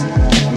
Yeah.